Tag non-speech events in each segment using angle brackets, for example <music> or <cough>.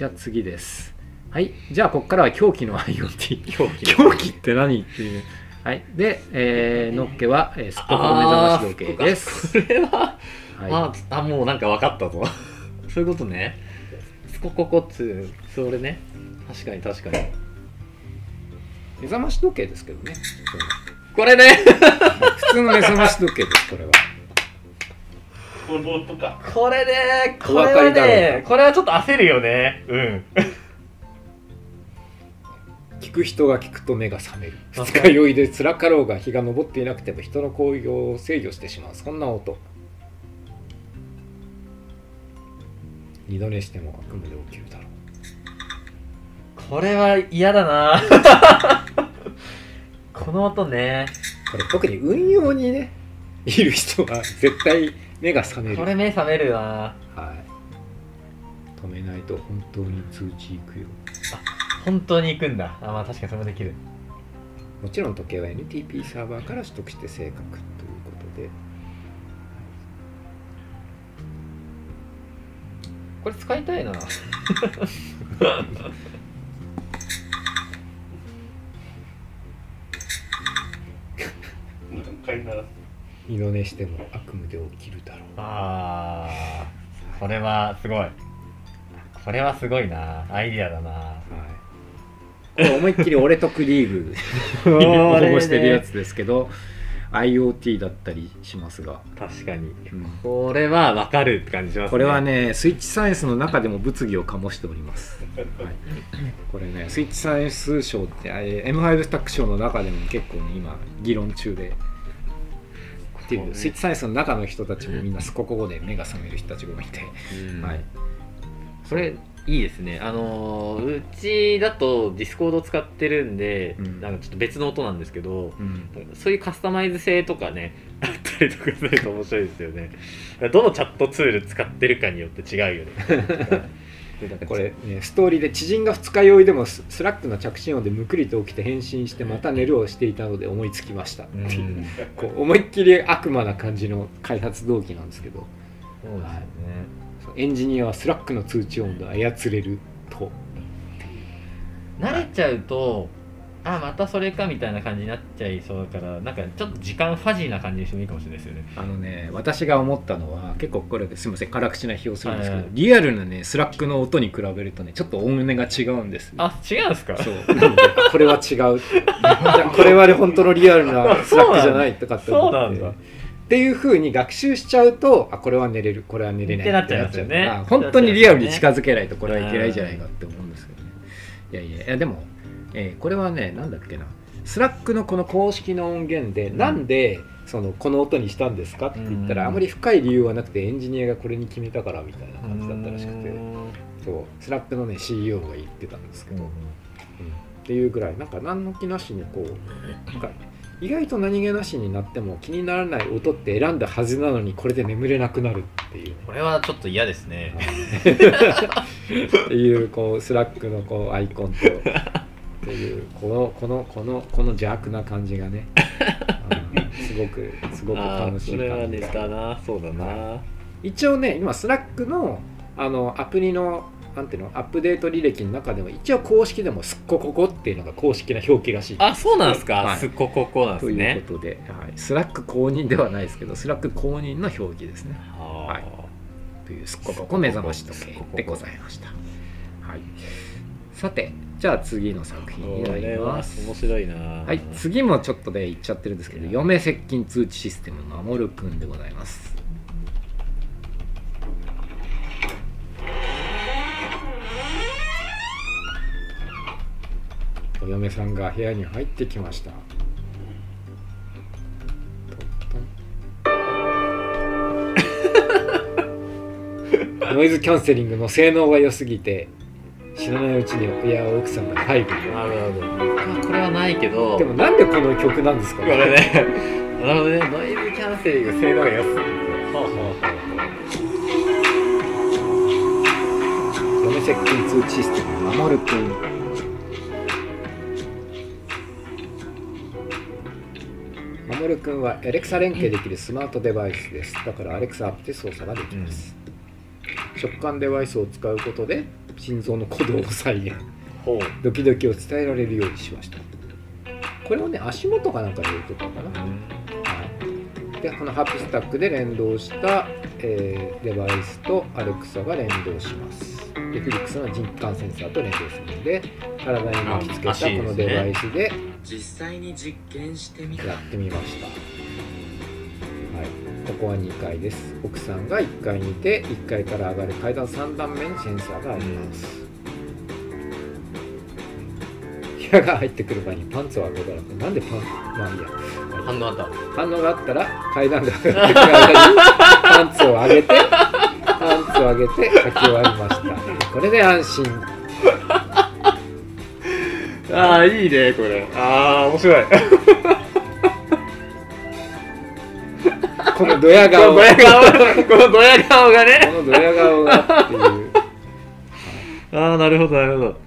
じゃあ次です。はい。じゃあここからは狂気の IoT 狂気。狂気って何っていう。はい。で、えー、のっけは、えー、すっぽこ目覚まし時計です。これは、はい。ああもうなんか分かったぞ。<laughs> そういうことね。スコココっつうそれね。確かに確かに。目覚まし時計ですけどね。これね。<laughs> 普通の目覚まし時計ですこれはこの音かこれねこれはねこれはちょっと焦るよねうん聞く人が聞くと目が覚める二日酔いで辛かろうが日が昇っていなくても人の行為を制御してしまうそんな音二度寝しても悪夢で起きるだろうこれは嫌だなこの音ねこれ特に運用にねいる人は絶対目が覚める。これ目覚めるなはい。止めないと本当に通知いくよ。本当に行くんだ。あまあ確かにそれもできる。もちろん時計は NTP サーバーから取得して正確ということで。これ使いたいな <laughs> 二度寝しても悪夢で起きるだろう。あー。これはすごい。これはすごいな。アイディアだな。はい。これ思いっきり俺とクリーグ。<laughs> <laughs> これね。応募してるやつですけど IoT だったりしますが、確かに。うん。これは分かるって感じしますね。これはねスイッチサイエンスの中でも物議を醸しております、はい、これねスイッチサイエンス賞ってえー M5 スタック賞の中でも結構ね今議論中でっていうスイッチサイエンスの中の人たちもみんなすこここで目が覚める人たちがいて、うん。はい、これいいですね。あのーうちだと Discord を使ってるんで、うん。なんかちょっと別の音なんですけどうん。そういうカスタマイズ性とかね <laughs> あったりとかすると面白いですよね。どのチャットツール使ってるかによって違うよね <laughs> でなんかこれ、ね、ストーリーで知人が二日酔いでもス Slack の着信音でむくりと起きて返信してまた寝るをしていたので思いつきました。っていううん。<laughs> こう思いっきり悪魔な感じの開発動機なんですけど。そうですよね。そうエンジニアは Slack の通知音で操れると。慣れちゃうとあまたそれかみたいな感じになっちゃいそうだからなんかちょっと時間ファジーな感じにしてもいいかもしれないですよね。あのね私が思ったのは結構これすみません辛口な批評をするんですけど、はいはい。リアルなね Slack の音に比べるとねちょっと音が違うんです。あ違うんですか？そう。これは違う。<laughs> これはね本当のリアルな Slack じゃないとかって思って。そうなんだ。っていうふうに学習しちゃうとあこれは寝れる。これは寝れない。ってなっちゃいますよね。あ本当にリアルに近づけないとこれはいけないじゃないかって思うんですけどね。いやいやいやでも、えーこれはねなんだっけな。 Slack のこの公式の音源で、うん。なんでそのこの音にしたんですか？って言ったら、うん。あまり深い理由はなくてエンジニアがこれに決めたからみたいな感じだったらしくて。そう。 Slack のね CEO が言ってたんですけど、うん。っていうぐらい。なんか何の気なしにこうなんか意外と何気なしになっても気にならない音って選んだはずなのにこれで眠れなくなるっていう。ねこれはちょっと嫌ですね。<laughs> っていうこう Slack のこうアイコンとっていうこのこのこのこの邪悪な感じがね、<laughs> うんすごくすごくあ楽しいな。そうだな。一応ね今 Slack のあのアプリのなんていうのアップデート履歴の中でも一応公式でもすっこここっていうのが公式な表記らしい。あそうなんですか、はい。すっこここなんでというすねことで、はい、 Slack 公認ではないですけど Slack 公認の表記ですね。ははい。というすっこここ目覚まし時計でございました、はい、さてじゃあ次の作品になります。面白いな。はい、次もちょっとで言っちゃってるんですけど嫁接近通知システム守るくんでございます。お嫁さんが部屋に入ってきました。<laughs> ノイズキャンセリングの性能が良すぎて知らないうちに部屋を奥さんが背後になるほど。まあこれはないけど。でもなんでこの曲なんですかこれね。<laughs> なるほどね。ノイズキャンセリング性能が良すぎて。はあはあは嫁接近通知システム守るくん守るくんはアレクサ連携できるスマートデバイスです。だからアレクサアップで操作ができます、直感デバイスを使うことで心臓の鼓動を再現。ほう。ドキドキを伝えられるようにしました。これをね足元かなんかで言ってたのかな、はい、でこのハッピースタックで連動した、えーデバイスとアレクサが連動します。でフィリックスの人感センサーと連動するので体に巻きつけたこのデバイスで実際に実験してみた。やってみました。はいここは2階です。奥さんが1階にいて1階から上がる階段3段目にセンサーがあります。部屋が入ってくる場合にパンツを上げたらなんでパンまあいいや、はい反応あった？反応があったら階段で上がってくる間にパンツを上げてパンツを上げて履き終わりました。これで安心。<laughs> ああいいねこれ。ああ面白いこのドヤ顔。<laughs> このドヤ顔がね。このドヤ顔がっていう。ああなるほどなるほど。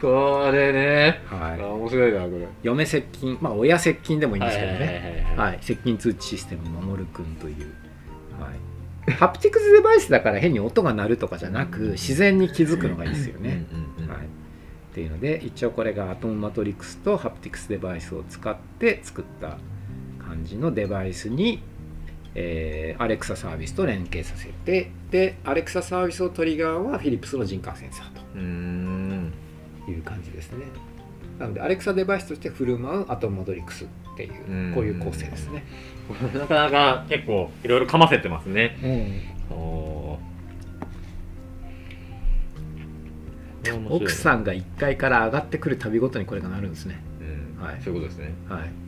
これね。はい。面白いなこれ。嫁接近まあ親接近でもいいんですけどね。はいはい、接近通知システム守るくんという、はい、ハプティクスデバイスだから変に音が鳴るとかじゃなく自然に気づくのがいいですよね、はい、っていうので一応これがアトムマトリックスとハプティクスデバイスを使って作った感じのデバイスに、えー、アレクササービスと連携させてでアレクササービスをトリガーはフィリップスの人感センサーと。いう感じですね。なのでアレクサデバイスとして振る舞うアトムマトリックスっていううん。こういう構成ですね、なかなか結構いろいろかませてますね。うん奥さんが1階から上がってくるたびごとにこれがなるんですね。うん。はい。そういうことですね。はい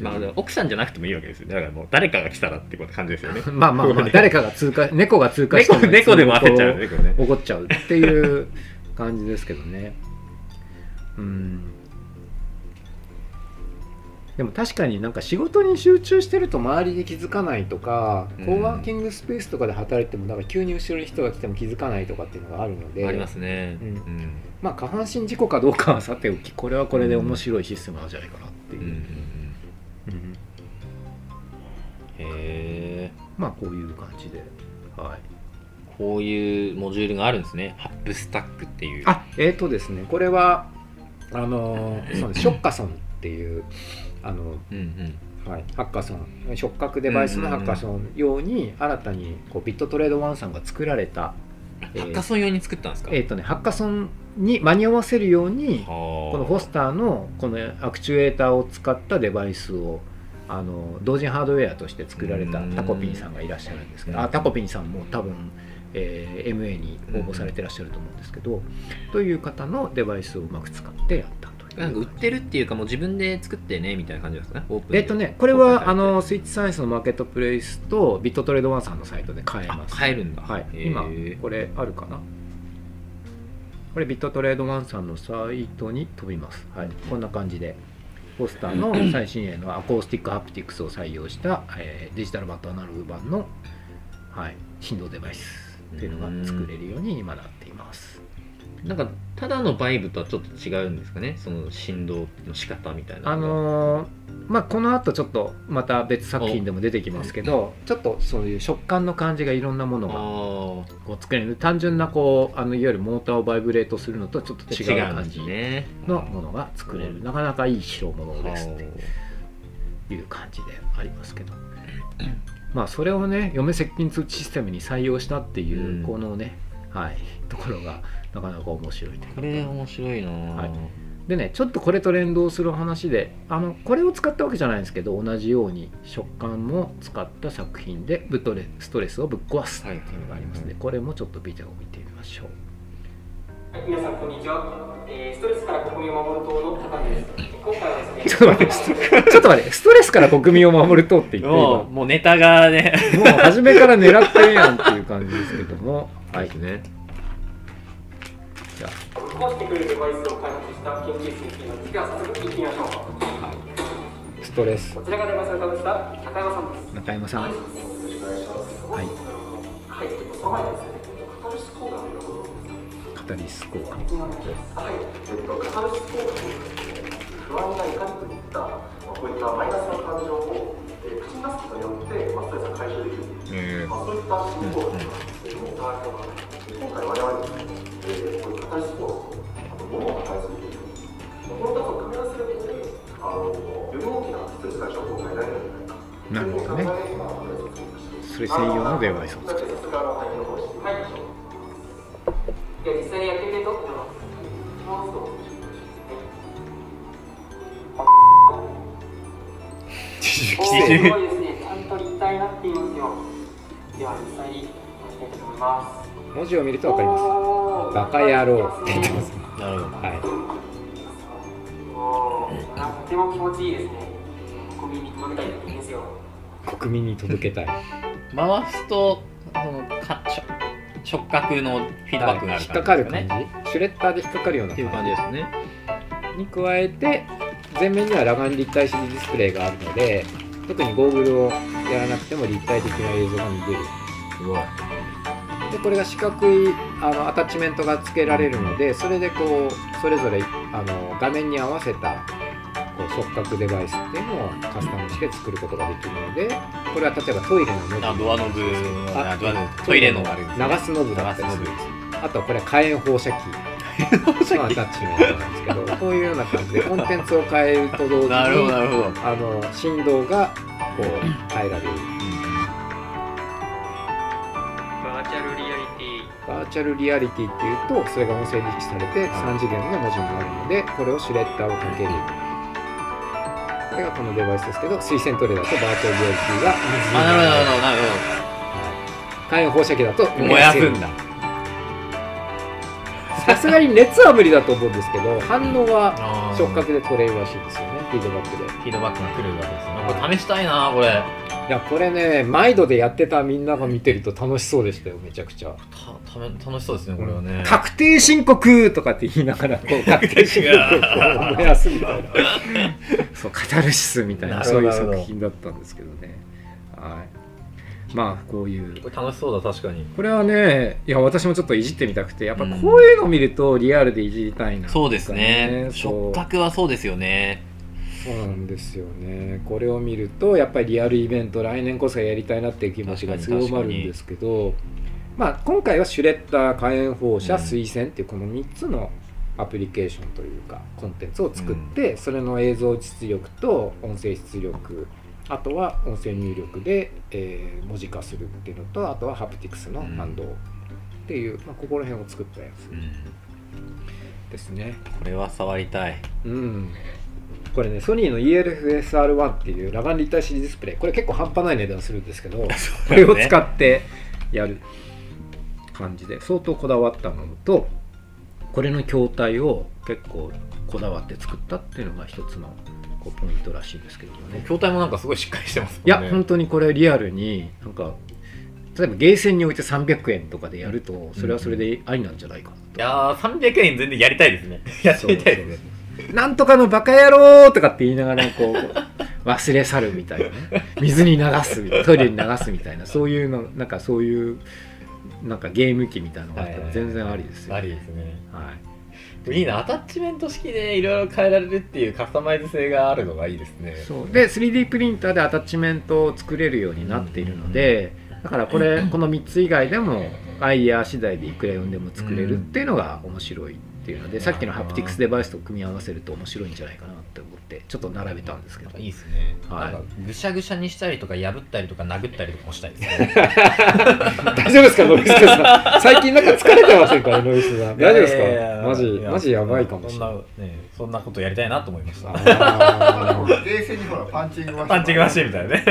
まあ奥さんじゃなくてもいいわけですよ。だからもう誰かが来たらってこと感じですよね。<laughs> まあまあまあ誰かが通過猫が通過して猫猫でも焦っちゃうよね。怒っちゃうっていう感じですけどね。うん。でも確かになんか仕事に集中してると周りで気づかないとか、うん。コーワーキングスペースとかで働いてもなんか急に後ろに人が来ても気づかないとかっていうのがあるので。ありますね。うん。うん。まあ下半身事故かどうかはさておきこれはこれで面白いシステムなんじゃないかなっていう、うんへえまあこういう感じで。はい。こういうモジュールがあるんですね。ハップスタックっていう。あえーとですねこれはあのーそうです。<laughs> ショッカソンっていうあの、うんうん。はい、ハッカソン。触覚デバイスのハッカソン用に新たにこうビットトレードワンさんが作られたえーハッカソン用に作ったんですか？えーとねハッカソンに間に合わせるようにここのフォスターのこのアクチュエーターを使ったデバイスをあの同人ハードウェアとして作られたうんタコピンさんがいらっしゃるんですけどうん。あタコピンさんも多分、えー MA に応募されてらっしゃると思うんですけど、という方のデバイスをうまく使ってやったという。売ってるっていうかもう自分で作ってねみたいな感じですか？ねえっとねこれはあのスイッチサイエンスのマーケットプレイスとビットトレードワンさんのサイトで買えあます。買えるんだ。はい、今これあるかな？これビットトレードワンさんのサイトに飛びます、はい、こんな感じでフォスターの最新鋭の Acoustic Haptics を採用した、えーデジタルバットアナログ版の、はい、振動デバイスっていうのが作れるように今なっていますなんかただのバイブとはちょっと違うんですかね？その振動の仕方みたいなあのーまあこの後ちょっとまた別作品でも出てきますけどちょっとそういう触感の感じがいろんなものがあこう作れる。単純なこうあのいわゆるモーターをバイブレートするのとちょっとー違う感じね。のものが作れる。なかなかいい代物ですはっていう感じでありますけど。まあそれをね嫁接近通知システムに採用したっていう、うん。このねはいところがなかなか面白い点これ面白いな、はい。でねちょっとこれと連動する話であのこれを使ったわけじゃないんですけど同じように食感も使った作品でブトレストレスをぶっ壊すっていうのがありますので、これもちょっとビデオを見てみましょう。はい皆さんこんにちは、えーストレスから国民を守る党の高見です。<laughs> 今回はですねちょっと待ってスト <laughs> ちょっと待ってストレスから国民を守るとって言ってもう <laughs> もうネタがね。今もう初めから狙ってるやんっていう感じですけども。はい。ねじゃ壊してくれるデバイスを開発した研究室に来てい。ますでは早速行ってみましょうあストレス。こちらがデバイスを開発した高山さん。です中山さん。はい。はいその前にですねカタルシスコーラのカタリスコアはい、えっと、カタルシスコーラ不安や怒りといった。まあこういったマイナスな感情を、えー口に出すことによって、まあ、ストレスが解消できる。えまあ、そういった信号があるんですえー、この破壊あと物を破壊するというこの2つを組み合わせることであのより大きな物質化情報が得られるんじゃないかなるほどねそれ専用のデバイスを作るは実際にやってみたいと思いますすごいですね。ちゃんと立体になっていますよ。では実際にやっていきます。文字を見ると分かります。バカ野郎って言ってます。なるほどはおーとても気持ちい。いですね国民に届けたい。んですよい国民に届けたい回すとそのか触覚のフィードバックがある。引っかかる感感じシュレッダーで引っかかるようなっていう感じですね。に加えて前面には裸眼立体 CD ディスプレイがあるので特にゴーグルをやらなくても立体的な映像が見れる。すごい。でこれが四角いあのアタッチメントが付けられるのでそれでこうそれぞれあの画面に合わせたこう触覚デバイスっていうのをカスタムして作ることができるのでこれは例えばトイレのノブあドアノブああドアトイレの流すノブだったりするあとこれ火炎放射器。のアタッチメントなんですけどこういうような感じでコンテンツを変えると同時にあの振動がこう変えられるバーチャルリアリティっていうとそれが音声認知されて3次元の文字になるのでこれをシュレッダーをかけるこれがこのデバイスですけど水栓トレだとバーチャルリアリティが水にあなるほどなるほどなる火炎放射器だと燃やすんだ。さすがに熱は無理だと思うんですけど反応は触覚で取れるらしいですよね。フィードバックで。フィードバックが来るわけですね。これ試したいなこれいやこれね毎度でやってたみんなが見てると楽しそうでしたよめちゃくちゃ。たため楽しそうですねこれはね。確定申告とかって言いながらこう <laughs> 確定申告をこう燃やすみたいな。そうカタルシスみたいなそういう作品だったんですけどね。はい。まあこういう。これ楽しそうだ確かに。これはねいや私もちょっといじってみたくてやっぱこういうの見るとリアルでいじりたいな、そうですね。触覚はそうですよねそうなんですよね。これを見るとやっぱりリアルイベント来年こそやりたいなっていう気持ちが強まるんですけどまあ今回はシュレッダー火炎放射うん。水栓っていうこの3つのアプリケーションというかコンテンツを作って、それの映像出力と音声出力あとは音声入力で、えー文字化するっていうのとあとはハプティクスの反動っていう、まあ、ここら辺を作ったやつうん。ですね。これは触りたい。うん、これねソニーの ELFSR1 っていう裸眼立体 CD ディスプレイ。これ結構半端ない値段するんですけど、<laughs> これを使ってやる感じで相当こだわったものとこれの筐体を結構こだわって作ったっていうのが一つのこうポイントらしいんですけどもね。筐体もなんかすごいしっかりしてますもんいやね本当にこれリアルになんか例えばゲーセンに置いて300円とかでやるとそれはそれでありなんじゃないかなと。いやー300円全然やりたいですね。<laughs> やってみたいです。ねなんとかのバカ野郎とかって言いながらこう忘れ去るみたいなね。水に流すトイレに流すみたいなそういうのなんかそういうなんかゲーム機みたいなのがあったら全然ありですよ、ありですね。はい、いいな。アタッチメント式でいろいろ変えられるっていうカスタマイズ性があるのがいいですね。そう。で 3D プリンターでアタッチメントを作れるようになっているのでだからこれこの3つ以外でもアイデア次第でいくら読んでも作れるっていうのが面白いっていうのでさっきのハプティクスデバイスと組み合わせると面白いんじゃないかなって思ってちょっと並べたんですけど。いいですね、はい。なんかぐしゃぐしゃにしたりとか破ったりとか殴ったりとかもしたいですね。<laughs> 大丈夫ですかノイスケさん？<laughs> 最近なんか疲れてませんかノイスさん。大丈夫ですか？マジマジやばいかもしれない。そんなねそんなことやりたいなと思いました冷静にほらパンチングマシンパンチングマシンみたいなね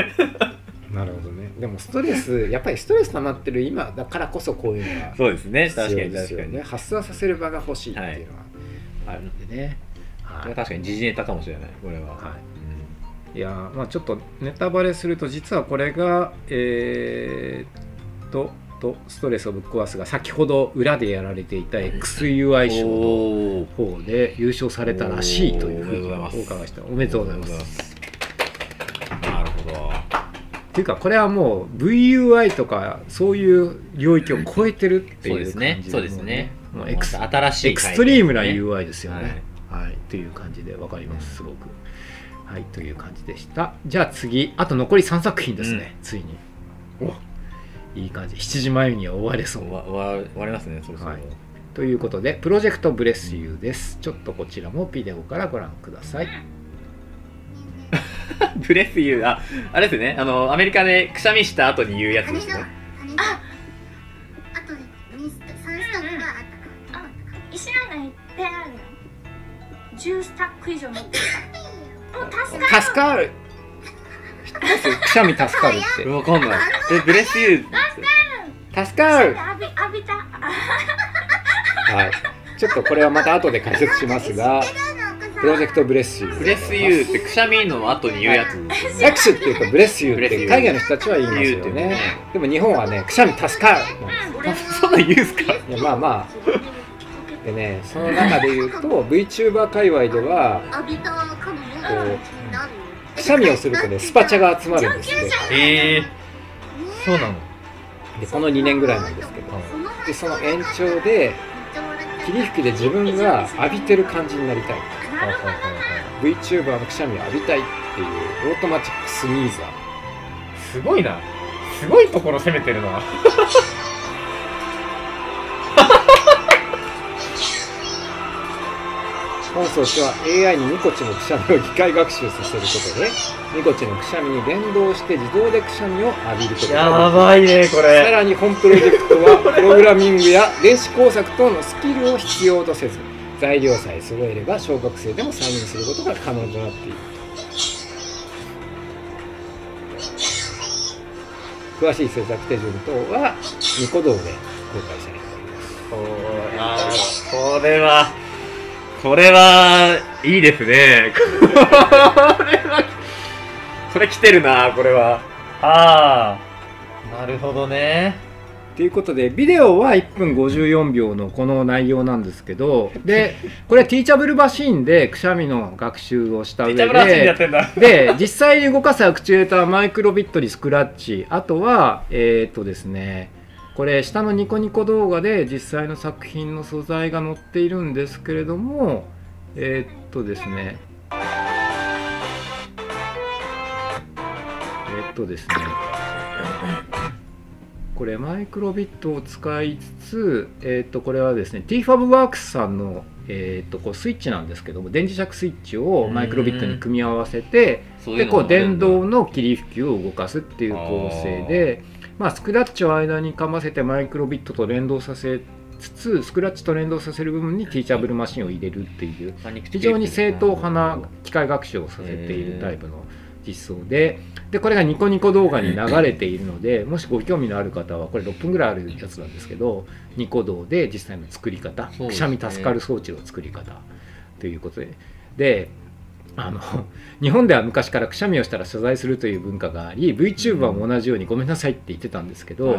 でもストレスやっぱりストレス溜まってる今だからこそこういうのがそうですね。必要ですよね。発散させる場が欲しいっていうのはあるんでね、はい。確かに時事ネタかもしれないこれは、はい。いやーまあちょっとネタバレすると実はこれがえーっととストレスをぶっ壊すが先ほど裏でやられていた XUI 賞の方で優勝されたらしいというふうにお伺いした。おめでとうございますっていうかこれはもう VUI とかそういう領域を超えてるっていう感じですねそうですねもうエクス新しいエクストリームな UI ですよね。はいはい、という感じでわかります、すごく。はい、という感じでした。じゃあ次、あと残り3作品ですね、ついに。おいい感じ。7時前には終われそう。わわ終わりますねそろそろ、はいということでプロジェクトブレスユーですちょっとこちらもビデオからご覧くださいブレスユーああれですね。あのアメリカでくしゃみした後に言うやつですね。あ。あとで2スタ3スタッフがあったか石なんかいっぱいあるの？10スタック以上持ってるもう助かる。助かる。くしゃみ助かるって。わかんない。え Bless you。助かる。浴び浴びたあはい。ちょっとこれはまた後で解説しますが Project Bless You。Bless you ってくしゃみの後に言うやつ拍手っていうと Bless you って海外の人たちは言いますよね。ね。でも日本はねくしゃみ助かる。<laughs> そんなん言うんすか？いやまあまあ。でねその中で言うと <laughs> VTuber 界隈ではこうくしゃみをするとねスパチャが集まるんですね。ええそうなの。でこの2年ぐらいなんですけど。でその延長で霧吹きで自分が浴びてる感じになりたいなるほど VTuber のくしゃみを浴びたいっていう Automatic Sneezer。すごいな。すごいところ攻めてるな。本装置は AI にニコチのくしゃみを機械学習させることでニコチのくしゃみに連動して自動でくしゃみを浴びることやばいねこされらに本プロジェクトはプログラミングや電子工作等のスキルを必要とせず材料さえ揃えれば小学生でも再現す。ることが可能となっていると詳しい制作手順等はニコ動で公開されておりますこれはこれはいいですね。これはこれ来てるなこれは。ああなるほどね。ということでビデオは1分54秒のこの内容なんですけどでこれはティーチャブルマシーンでくしゃみの学習をした上でで実際に動かすアクチュエーターマイクロビットにスクラッチ。あとはえっ、とですねこれ下のニコニコ動画で実際の作品の素材が載っているんですけれどもえっ、とですねえっ、とですねこれマイクロビットを使いつつ、えー、とこれはですね TFABWORKS さんの、えー、とこうスイッチなんですけども電磁石スイッチをマイクロビットに組み合わせてでこう電動の霧吹きを動かすっていう構成でまあ、スクラッチを間にかませてマイクロビットと連動させつつスクラッチと連動させる部分にティーチャブルマシンを入れるっていう非常に正統派な機械学習をさせているタイプの実装ででこれがニコニコ動画に流れているのでもしご興味のある方はこれ6分ぐらいあるやつなんですけどニコ動で実際の作り方、ね。くしゃみ助かる装置の作り方ということで。であの日本では昔からくしゃみをしたら謝罪するという文化があり VTuber も同じようにごめんなさいって言ってたんですけど、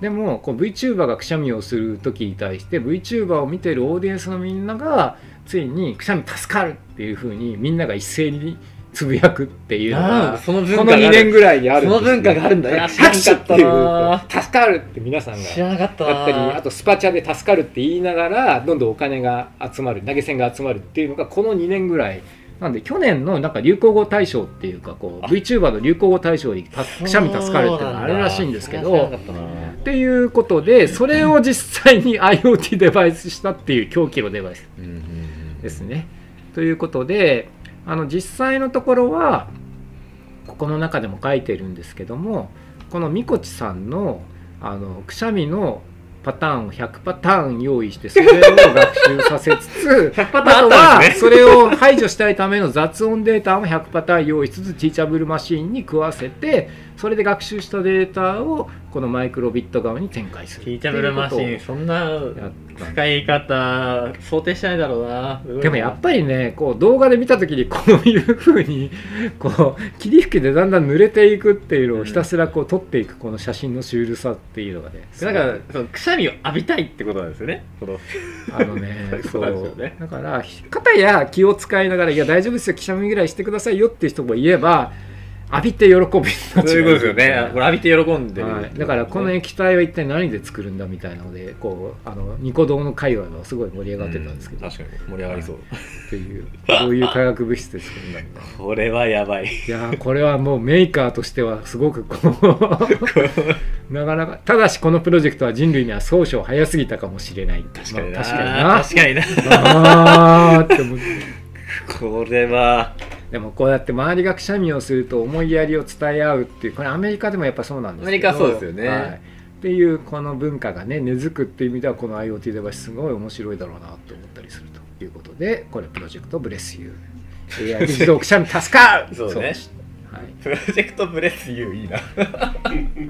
でもこう VTuber がくしゃみをする時に対して VTuber を見ているオーディエンスのみんながついにくしゃみ助かるっていうふうにみんなが一斉につぶやくっていうのがその文この2化がある。年ぐらいにあるその文化があるんだ。いや知らんかった拍手っていう。なと助かるって皆さんが。知らなかっただったりあとスパチャで助かるって言いながらどんどんお金が集まる。投げ銭が集まるっていうのがこの2年ぐらい。なんで去年のなんか流行語大賞っていうかこう VTuber の流行語大賞にたくしゃみ助かるっていうのがあるらしいんですけどっていうことでそれを実際に IoT デバイスしたっていう狂気のデバイスですね。ということであの実際のところはここの中でも書いてるんですけどもこのみこちさんのあのくしゃみのパターンを100パターン用意してそれを学習させつつ <laughs> 100パターンああとはそれを <laughs> 排除したいための雑音データも100パターン用意しつつティーチャブルマシーンに食わせてそれで学習したデータをこのマイクロビット側に展開する。ティーチャブルマシンそんな使い方想定してないだろうな。でもやっぱりねこう動画で見た時にこういう風に <laughs> こう霧吹きでだんだん濡れていくっていうのをひたすらこう撮っていくこの写真のシュールさっていうのがね。だからそのくしゃみを浴びたいってことなんですよね。あのねそそう <laughs> ね。だから肩や気を使いながらいや大丈夫ですよくしゃみぐらいしてくださいよっていう人もいれば浴びて喜ぶ人たちそういうことですよね。これ浴びて喜んでる、はい、だからこの液体は一体何で作るんだみたいなのでこうあのニコ動の界隈はすごい盛り上がってたんですけど、確かに。盛り上がりそう、っていうどういう化学物質で作るんだみたいな。これはやばい。いやーこれはもうメーカーとしてはすごくこう <laughs> なかなかただしこのプロジェクトは人類には少々早すぎたかもしれない。確かにな、まあ確かにな。確かにな。あーって思って。これはでもこうやって周りがくしゃみをすると思いやりを伝え合うっていうこれアメリカでもやっぱそうなんですアメリカはそうですよね。はい、っていうこの文化がね根付くっていう意味ではこの IoT デバイスすごい面白いだろうなと思ったりするということでこれプロジェクトブレスユー。<laughs> AI で自動くしゃみ助かる。そうね。はい、プロジェクトブレスユーいいな。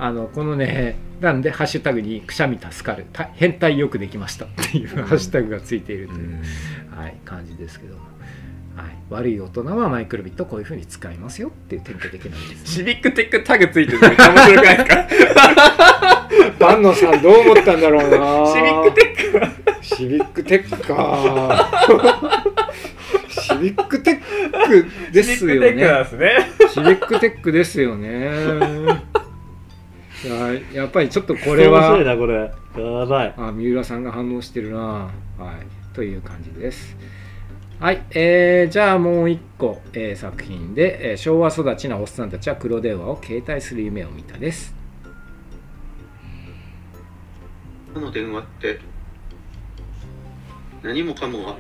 <laughs> あのこのねなんでハッシュタグに「くしゃみ助かる」た「変態よくできました」っていうハッシュタグがついているという、はい、感じですけども、はい、悪い大人はマイクロビットこういうふうに使いますよっていう典型的な例です、シビックテックタグついてるのめっちゃ面白くないですか？<laughs> 万野さんどう思ったんだろうな。シビックテック。はシビックテックかシビックテックですよシビックテックなんねですね。シビックテックですよね。い。ややっぱりちょっとこれは面白いなこれ。やばい。あ三浦さんが反応してるな。はい。という感じですはい、えー、じゃあもう一個、えー作品で、えー昭和育ちなおっさんたちは黒電話を携帯する夢を見たです。今の電話って何もかもが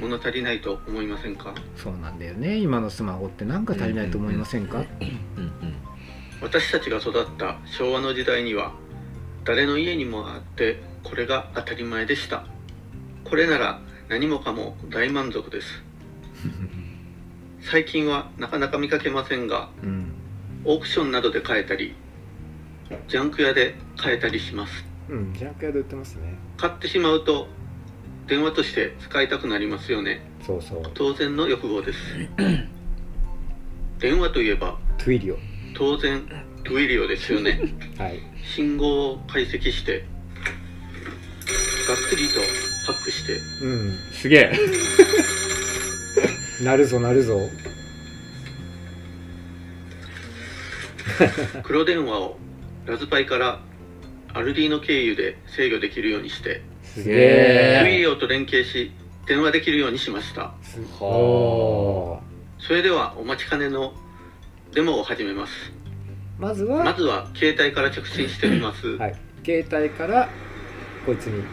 物足りないと思いませんか？そうなんだよね。今のスマホって何か足りないと思いませんか、私たちが育った昭和の時代には誰の家にもあってこれが当たり前でした。これなら何もかも大満足です。最近はなかなか見かけませんがうん。オークションなどで買えたりジャンク屋で買えたりします。うん。ジャンク屋で売ってますね。買ってしまうと電話として使いたくなりますよね。そうそう。当然の欲望です。<coughs> 電話といえば Twilio。当然トゥイリオですよね。<laughs> はい。信号を解析してがっつりとパックして。うん。すげえ。なるぞなるぞ。<laughs> 黒電話をラズパイからアルディーノ経由で制御できるようにして。すげトえ。ゥイリオと連携し電話できるようにしました。それではお待ちかねのデモを始めます。まずは、まずは携帯から直進してみます、はい、携帯からこいつに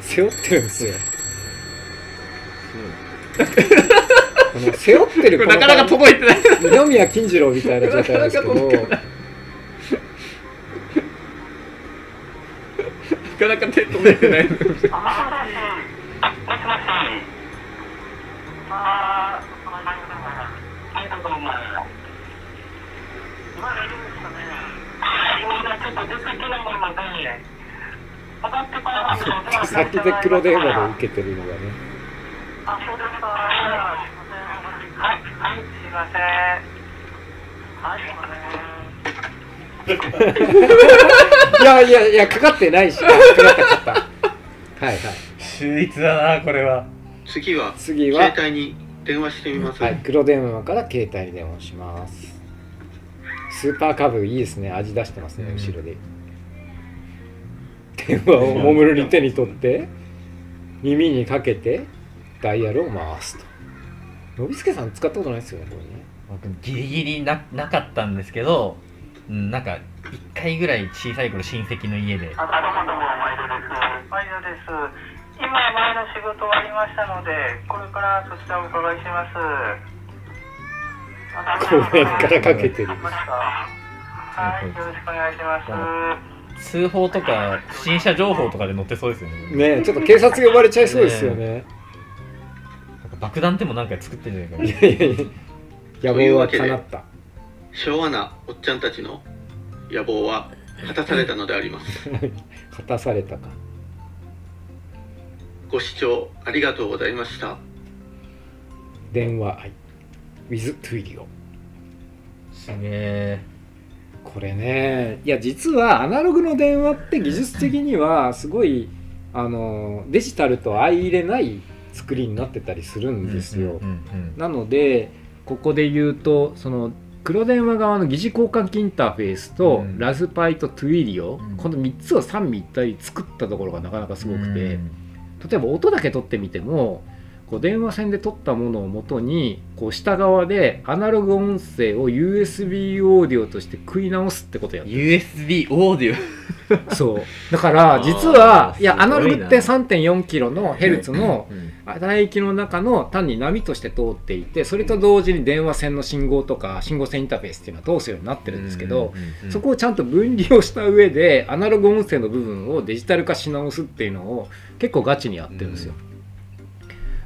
背負ってるんですよ。<laughs> この背負ってる。これなかなか届いてない。二宮金次郎みたい。な状態ですけどなかなか手止めてない。今大丈夫ですかね今ちょっと出てきないので、先で黒電話で受けてるのがね。あ、そうですか。はい、はい、すい。ません。はい、すい。ません。い。やい。やい。やかかってない。しかかったかったはい。はい。秀逸だなこれは次は次は携帯に電話してみます、はい。黒電話から携帯に電話しますスーパーカブい。い。ですね味出してますね後ろで電話をおもむろに手に取って耳にかけてダイヤルを回すとのびすけさん使ったことないですよねこれね僕ギリギリななかったんですけど、うん、なんか一回ぐらい小さい頃親戚の家であ、どうもどうも、毎度です。毎度です。今、前の仕事終わりましたので、これからそちらお伺いします。公園からかけてるはい、よろしくお願いします。通報とか不審者情報とかで載ってそうですよね。ねえちょっと警察呼ばれちゃいそうですよね。なんか爆弾ってもなんか作ってんじゃないかいやいやいや野望は叶った。昭和なおっちゃんたちの野望は果たされたのであります。<laughs> 果たされたか。ご視聴ありがとうございました。電話愛 with Twilio すげえこれねいや実はアナログの電話って技術的にはすごいあのデジタルと相入れない作りになってたりするんですよ、なのでここで言うとその黒電話側の疑似交換機インターフェースと、うん。ラズパイと Twilio、うん。この3つを三位一体作ったところがなかなかすごくて、うん。例えば音だけ取ってみてもこう電話線で撮ったものをもとにこう下側でアナログ音声を USB オーディオとして食い直すってことやってる。USB オーディ <laughs> そう。だから実はいやアナログって3.4キロのヘルツのオ、うん。帯域の中の単に波として通っていてそれと同時に電話線の信号とか信号線インターフェースっていうのは通すようになってるんですけど、うんうん。そこをちゃんと分離をした上でアナログ音声の部分をデジタル化し直すっていうのを結構ガチにやってるんですよ。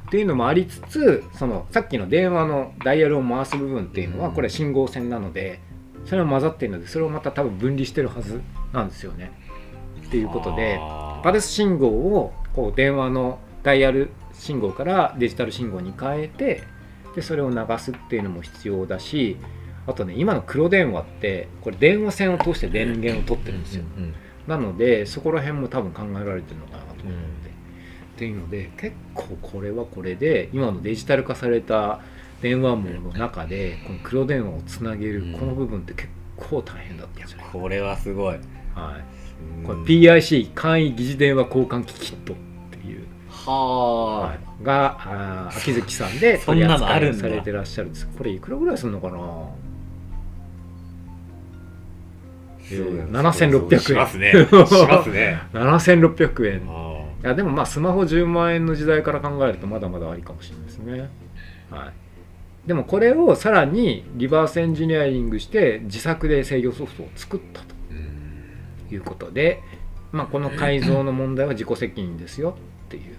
っていうのもありつつそのさっきの電話のダイヤルを回す部分っていうのはこれ信号線なのでそれは混ざってるのでそれをまた多分分離してるはずなんですよね。っていうことでパルス信号をこう電話のダイヤル信号からデジタル信号に変えてでそれを流すっていうのも必要だしあとね今の黒電話ってこれ電話線を通して電源を取ってるんですよ、なのでそこら辺も多分考えられてるのかなと。思うので、っていうので結構これはこれで今のデジタル化された電話網の中でこの黒電話をつなげるうん。この部分って結構大変だったんですよ、これはすごい。はい、これ PIC 簡易疑似電話交換機キットっていう。ははい。があー秋月さんで取り扱いされてらっしゃるんです。これいくらぐらいするのかな？えー7600円。しますね。しますね。<laughs> 7600円いあやでもまあスマホ10万円の時代から考えるとまだまだありかもしれないですね。はい。でもこれをさらにリバースエンジニアリングして自作で制御ソフトを作ったと。いうことで、まあ、この改造の問題は自己責任ですよっていう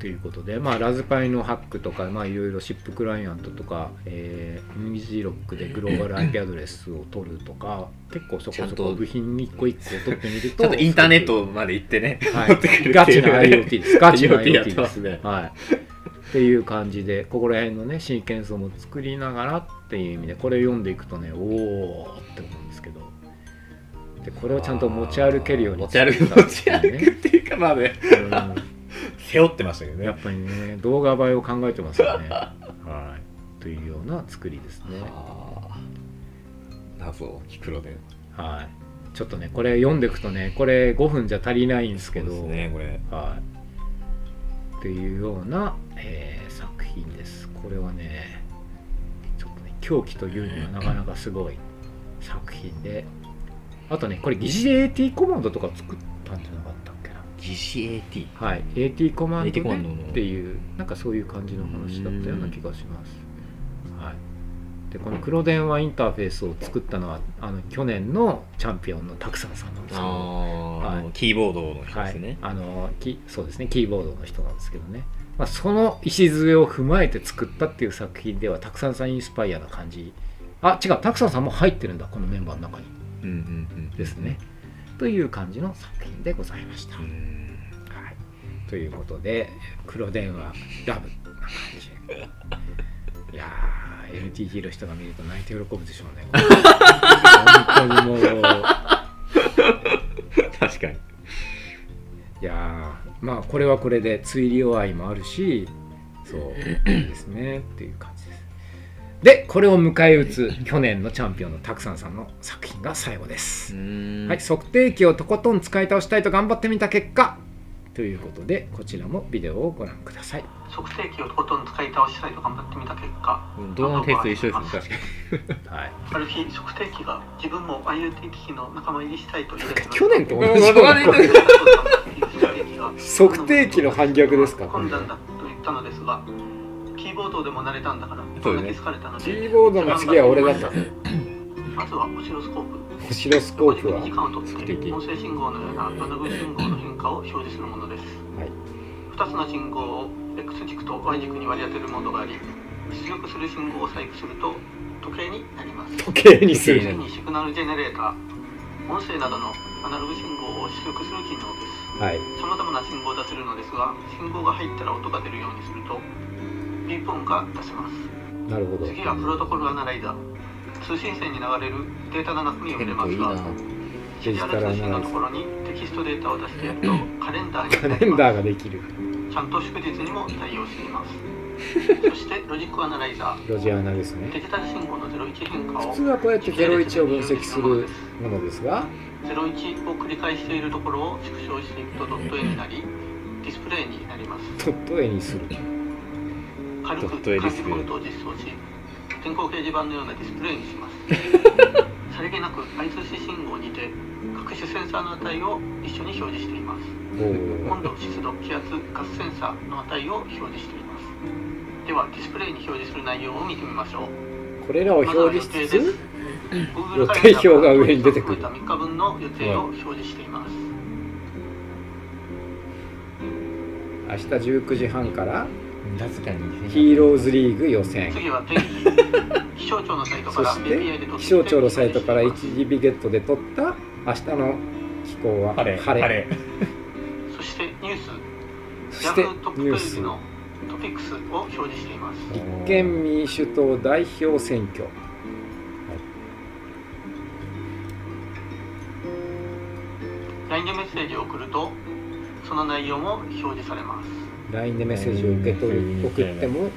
ということで、まあ、ラズパイのハックとか、まあ、いろいろシップクライアントとか、えー、イメージロックでグローバル IP アドレスを取るとか結構そこそこと部品一個一個取ってみるとちゃんとインターネットまで行ってね、はい。持ってくるっていうねガチな IoT です。ガチな IoT でますすね。はい、っていう感じでここら辺のねシーケンスも作りながらっていう意味でこれ読んでいくとねおおって思うんですけど。でこれをちゃんと持ち歩けるように持ち歩く、作った持ち歩くっていうか、まあね、うん背負ってましたけどね。やっぱりね動画映えを考えてますよね <laughs> はいというような作りですねあー謎、黒で。はいちょっとねこれ読んでいくとねこれ5分じゃ足りないんですけどそうですね、これ。はい、っていうような、えー作品です。これはね、ちょっとね、狂気というにはなかなかすごい作品で、あとね、これ疑似 AT コマンドとか作ったんじゃなかった。疑似 AT。はい、AT コマンド AT コマンねドの。っていう、なんかそういう感じの話だったような気がします。はい。で、この黒電話インターフェースを作ったのは、あの去年のチャンピオンのたくさんさんなんですけど、あーはい。キーボードの人はいですね。、あのキそうですね。キーボードの人なんですけどね、まあ、その礎を踏まえて作ったっていう作品ではたくさんさんインスパイアな感じ。あ違う。たくさんさんも入ってるんだこのメンバーの中に。うんうんうん。ですね、という感じの作品でございました、うはい、ん。ということで黒電話ラブな感じ。<laughs> いやー LTT の人が見ると泣いて喜ぶでしょうね。本当にもう。確かに。いやーまあこれはこれで推理弱いもあるしそう <laughs> ですね。っていう感じでこれを迎え撃つ去年のチャンピオンのたくさんさんの作品が最後です、ははい、測定器をとことん使い倒したいと頑張ってみた結果。ということでこちらもビデオをご覧ください。測定器をとことん使い倒したいと頑張ってみた結果。動画のテイスト一緒ですね、確かはい。<laughs> ある日測定器が自分も IoT 機器の仲間入りしたいと言い出し去年と同じ？ような測定器の反逆ですか？混んだんだと言ったのですがキーボードでも慣れたんだからそうね。キーボードの次は俺だった。まずはオシロスコープ。オシロスコープは時間をとって音声信号のようなアナログ信号の変化を表示するものです。はい。2つの信号を X 軸と Y 軸に割り当てるモードがあり出力する信号を細工すると時計になります。時計にするシグナルジェネレーター。音声などのアナログ信号を出力する機能です。はい。さまざまな信号を出せるのですが信号が入ったら音が出るようにすると出せます。なるほど。次はプロトコルアナライザー。通信線に流れるデータの中身を入れますがデジタル通信のところにテキストデータを出してやるとカレンダーにカレンダーができる。ちゃんと祝日にも対応しています。<laughs> そしてロジックアナライザー。ロジアナですデねジタル信号の01変化を普通はこうやって01を分析するものですが。01を繰り返しているところを縮小していくとドット絵になりディスプレイになります。ドット絵にするドット絵ディ漢字スプレイフォントを実装し電光掲示板のようなディスプレイにします。さりげなく I2C 信号にて各種センサーの値を一緒に表示しています温度湿度気圧ガスセンサーの値を表示しています。ではディスプレイに表示する内容を見てみましょう。これらを表示しつつ予定表が上に出てくるカレンダーが3日分の予定を表示しています。明日19時半から確かにヒーローズリーグ予選。次は天気気象庁のサイトからそし API でて気象庁のサイトから表示してい 1GB ゲットで取った明日の気候は晴れ晴れ。そしてニュース。ヤそしてニュース。のトピックスを表示しています。立憲民主党代表選挙。LINE でメッセージを送るとその内容も表示されます LINE でメッセージを受け取る送っても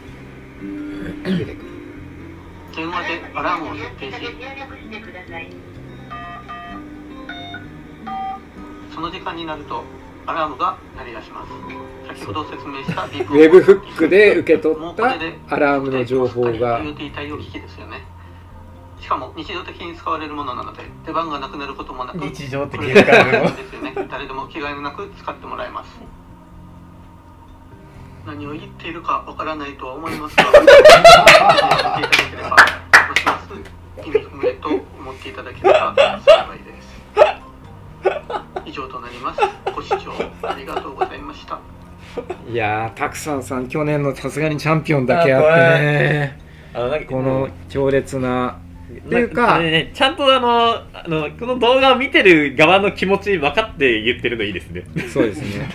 出てくる。電話でアラームを設定しその時間になるとアラームが鳴り出します。先ほど説明したビーウェブフックで受け取ったアラームの情報が。IoT 対応機器ですよねしかも日常的に使われるものなので出番がなくなることもなく日常的これでに使うの。ですよね。誰でも気兼ねなく使ってもらえます何を言っているかわからないとは思いますがやっていただければますます。意味不明と思っていただければ幸いです。以上となります。ご視聴ありがとうございました。いやーたくさんさん去年のさすがにチャンピオンだけあってね。この強烈なっていうかねちゃんとあのあのこの動画を見てる側の気持ち分かって言ってるのいいですね。そうですね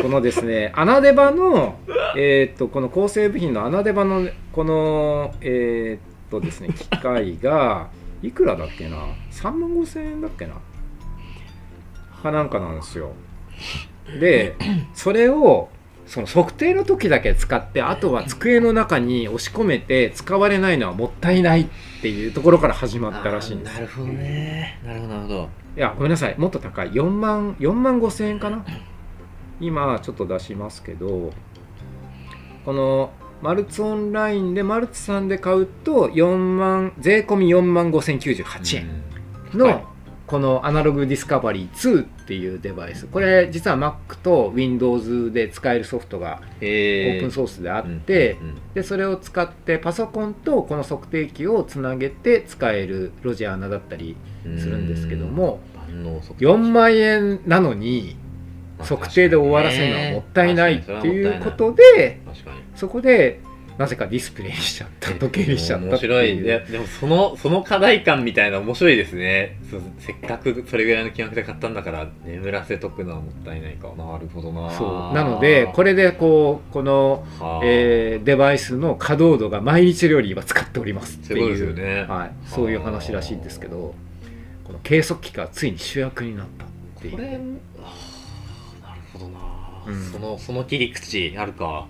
このですね穴出場のえーっとこの構成部品の穴出場のこのえーっとですね機械がいくらだっけな？3万5千円だっけな？かなんかなんですよ。でそれをその測定の時だけ使ってあとは机の中に押し込めて使われないのはもったいないっていうところから始まったらしいんです。なるほどね。なるほどなるほど。いやごめんなさい。もっと高い。4万4万5千円かな？今ちょっと出しますけどこのマルツオンラインでマルツさんで買うと4万税込み4万5098円の、はい。このアナログディスカバリー2っていうデバイス。これ実は Mac と Windows で使えるソフトがオえープンソースであって、でそれを使ってパソコンとこの測定器をつなげて使えるロジアナだったりうんするんですけども万能測定4万円なのに測定で終わらせるのはもったいないっていうことでそこでなぜかディスプレイにしちゃった時計にしちゃった面っていいででもそのその課題感みたいな面白いですね。そせっかくそれぐらいの金額で買ったんだから眠らせとくのはもったいないかな。るほどな。そう。なのでこれでこうこの、はあ。えーデバイスの稼働度が毎日よりは使っておりますってそう。いうそういう話らしいんですけどこの計測器がついに主役になったっていう。これどな、うん。そのその切り口あるか。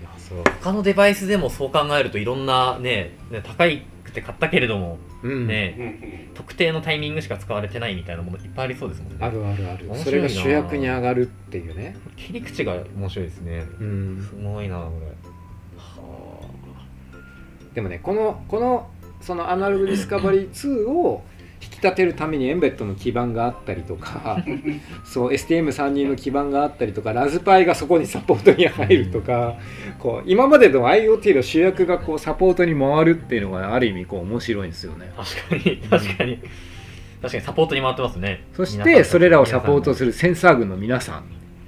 いやそう。他のデバイスでもそう考えるといろんなねね高くて買ったけれどもうん。ね、特定のタイミングしか使われてないみたいなものいっぱいありそうですもんね。あるあるある。それが主役に上がるっていうね。切り口が面白いですね。うん。すごいなこれ。はでもねこのこのそのアナログディスカバリー2を引き立てるためにエンベッドの基板があったりとか <laughs> そう STM32 の基板があったりとかラズパイがそこにサポートに入るとかこう今までの IoT の主役がこうサポートに回るっていうのがある意味こう面白いんですよね。あ確かに確かに。確かにサポートに回ってますね。そしてそれらをサポートるするセンサー群の皆さん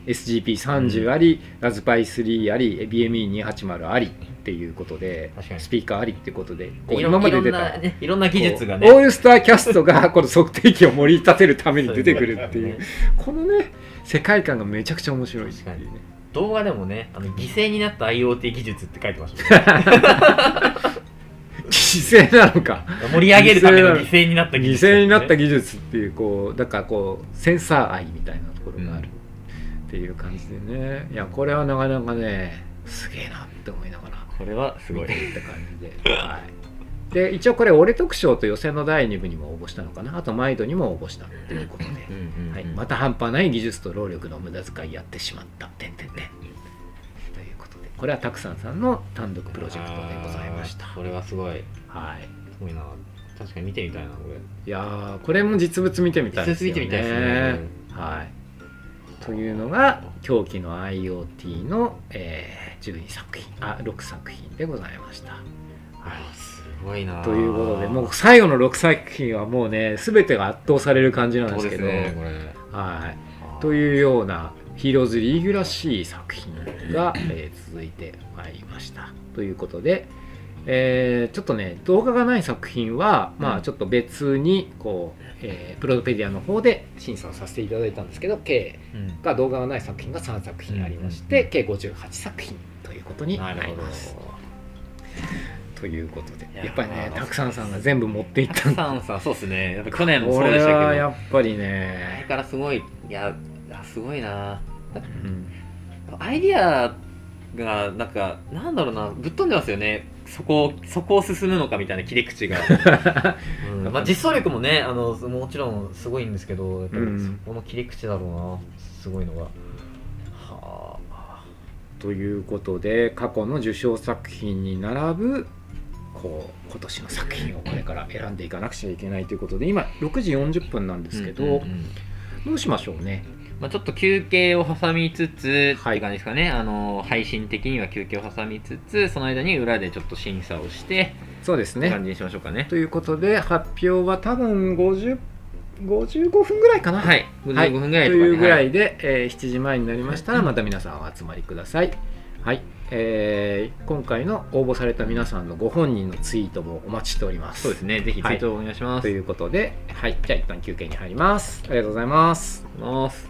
SGP30 あり、ラズパイ3あり BME280 ありっていうことでスピーカーありってことでこういろん今まで出たいろんな技術がこうオーねルスターキャストが <laughs> この測定器を盛り立てるために出てくるっていう。このね世界観がめちゃくちゃ面白いっていう。ね動画でもねあの犠牲になった IoT 技術って書いてましたね。<laughs> 犠牲なのか。盛り上げるための犠牲になった技犠術、牲になった技術っていうこうだからこうセンサー愛みたいなところがあるっていう感じでね。いやこれはなかなかねすげえなって思いながらこれはすごい。った感じで、はい、で一応これ俺特賞と予選の第2部にも応募したのかな。あとマイドにも応募したということで、はい、また半端ない技術と労力の無駄遣いやってしまった。てんてんてん。ということで。これはたくさんさんの単独プロジェクトでございました。これはすごい。はい。すごいな。確かに見てみたいなこれ。いやーこれも実物見てみたいですよね。実物見てみたいですね。はいというのが狂気の IoT の、えー12作品あ6作品でございました。はいすごいなということでもう最後の6作品はもうね全てが圧倒される感じなんですすけど。ねはい、というようなヒーローズリーグらしい作品が、えー続いてまいりました。ということで、えーちょっとね動画がない作品は、まあちょっと別にこう、えープロドペディアの方で審査をさせていただいたんですけど計うん。が動画がない作品が3作品ありまして、計58作品ということになります。ということでいややっぱりねまあたくさんさんが全部持っていったんだ。サンさんそうですね。やっぱ去年もそうでしたけど。はやっぱり前ね、からすごいいやいやすごいな。うん。アイディアがなんかなんだろうなぶっ飛んでますよねそこをそこを進むのかみたいな切り口が、<laughs> うん。まあ、実装力もねあのもちろんすごいんですけどやっぱりうん。そこの切り口だろうな。すごいのが。はあ。ということで過去の受賞作品に並ぶこう今年の作品をこれから選んでいかなくちゃいけないということで今6時40分なんですけど、うんうんうん。どうしましょうねまあ、ちょっと休憩を挟みつつ、はい。って感じですかね。あの配信的には休憩を挟みつつその間に裏でちょっと審査をして、そうですね。感じにしましょうかね。ということで発表は多分50 55分ぐらいかな。はい。55分ぐらいとかね。というぐらいで、えー7時前になりましたらまた皆さんお集まりください。はい、えー今回の応募された皆さんのご本人のツイートもお待ちしております。そうですね。ぜひツイートをお願いします、ということで、はい、じゃあ一旦休憩に入ります。ありがとうございます。ます